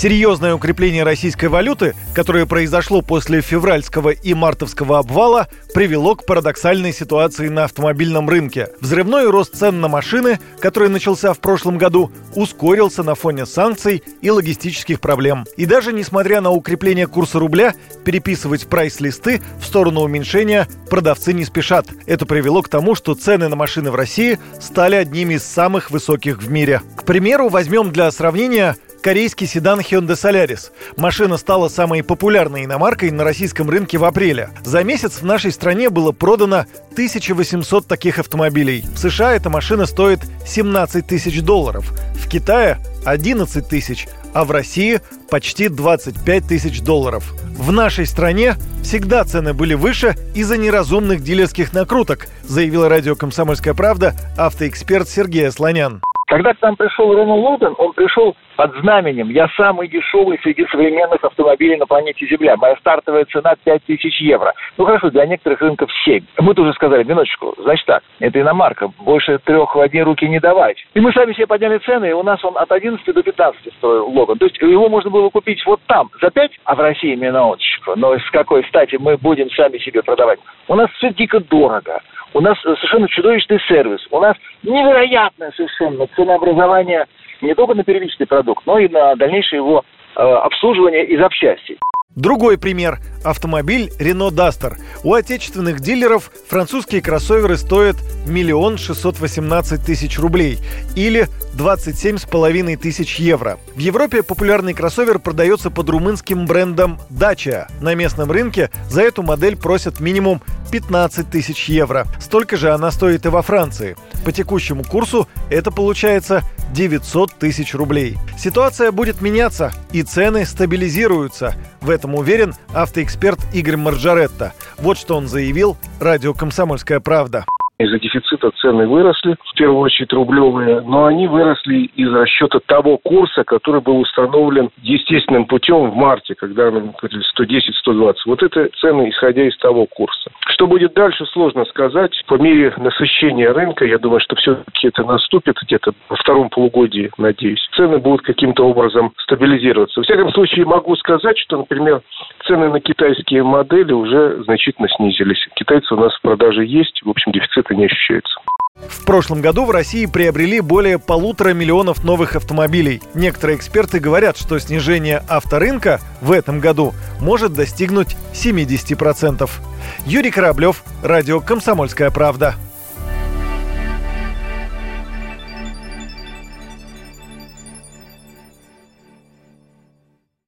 Серьезное укрепление российской валюты, которое произошло после февральского и мартовского обвала, привело к парадоксальной ситуации на автомобильном рынке. Взрывной рост цен на машины, который начался в прошлом году, ускорился на фоне санкций и логистических проблем. И даже несмотря на укрепление курса рубля, переписывать прайс-листы в сторону уменьшения продавцы не спешат. Это привело к тому, что цены на машины в России стали одними из самых высоких в мире. К примеру, возьмем для сравнения корейский седан Hyundai Solaris. Машина стала самой популярной иномаркой на российском рынке в апреле. За месяц в нашей стране было продано 1800 таких автомобилей. В США эта машина стоит 17 тысяч долларов. В Китае 11 тысяч, а в России почти 25 тысяч долларов. В нашей стране всегда цены были выше из-за неразумных дилерских накруток, заявила радио «Комсомольская правда» автоэксперт Сергей Слонян. Когда к нам пришел Рено Логан, он пришел под знаменем «Я самый дешевый среди современных автомобилей на планете Земля. Моя стартовая цена 5000 евро». Ну хорошо, для некоторых рынков 7. Мы тоже сказали, минуточку, значит так, это иномарка, больше трех в одни руки не давать. И мы сами себе подняли цены, и у нас он от 11 до 15 стоил Логан. То есть его можно было купить вот там за 5, а в России минуточку. Но с какой стати мы будем сами себе продавать? У нас все дико дорого. У нас совершенно чудовищный сервис. У нас невероятное совершенно ценообразование не только на первичный продукт, но и на дальнейшее его э, обслуживание и запчасти. Другой пример – автомобиль Renault Duster. У отечественных дилеров французские кроссоверы стоят миллион шестьсот восемнадцать тысяч рублей или 27 с половиной тысяч евро. В Европе популярный кроссовер продается под румынским брендом Dacia. На местном рынке за эту модель просят минимум 15 тысяч евро. Столько же она стоит и во Франции. По текущему курсу это получается 900 тысяч рублей. Ситуация будет меняться и цены стабилизируются. В этом уверен автоэксперт Игорь Марджаретта. Вот что он заявил радио «Комсомольская правда». Из-за дефицита цены выросли, в первую очередь рублевые, но они выросли из расчета того курса, который был установлен естественным путем в марте, когда нам говорили 110-120. Вот это цены, исходя из того курса. Что будет дальше, сложно сказать. По мере насыщения рынка, я думаю, что все-таки это наступит где-то во втором полугодии, надеюсь. Цены будут каким-то образом стабилизироваться. В всяком случае, могу сказать, что, например, цены на китайские модели уже значительно снизились. Китайцы у нас в продаже есть, в общем, дефицит это не ощущается. В прошлом году в России приобрели более полутора миллионов новых автомобилей. Некоторые эксперты говорят, что снижение авторынка в этом году может достигнуть 70%. Юрий Кораблев, Радио «Комсомольская правда».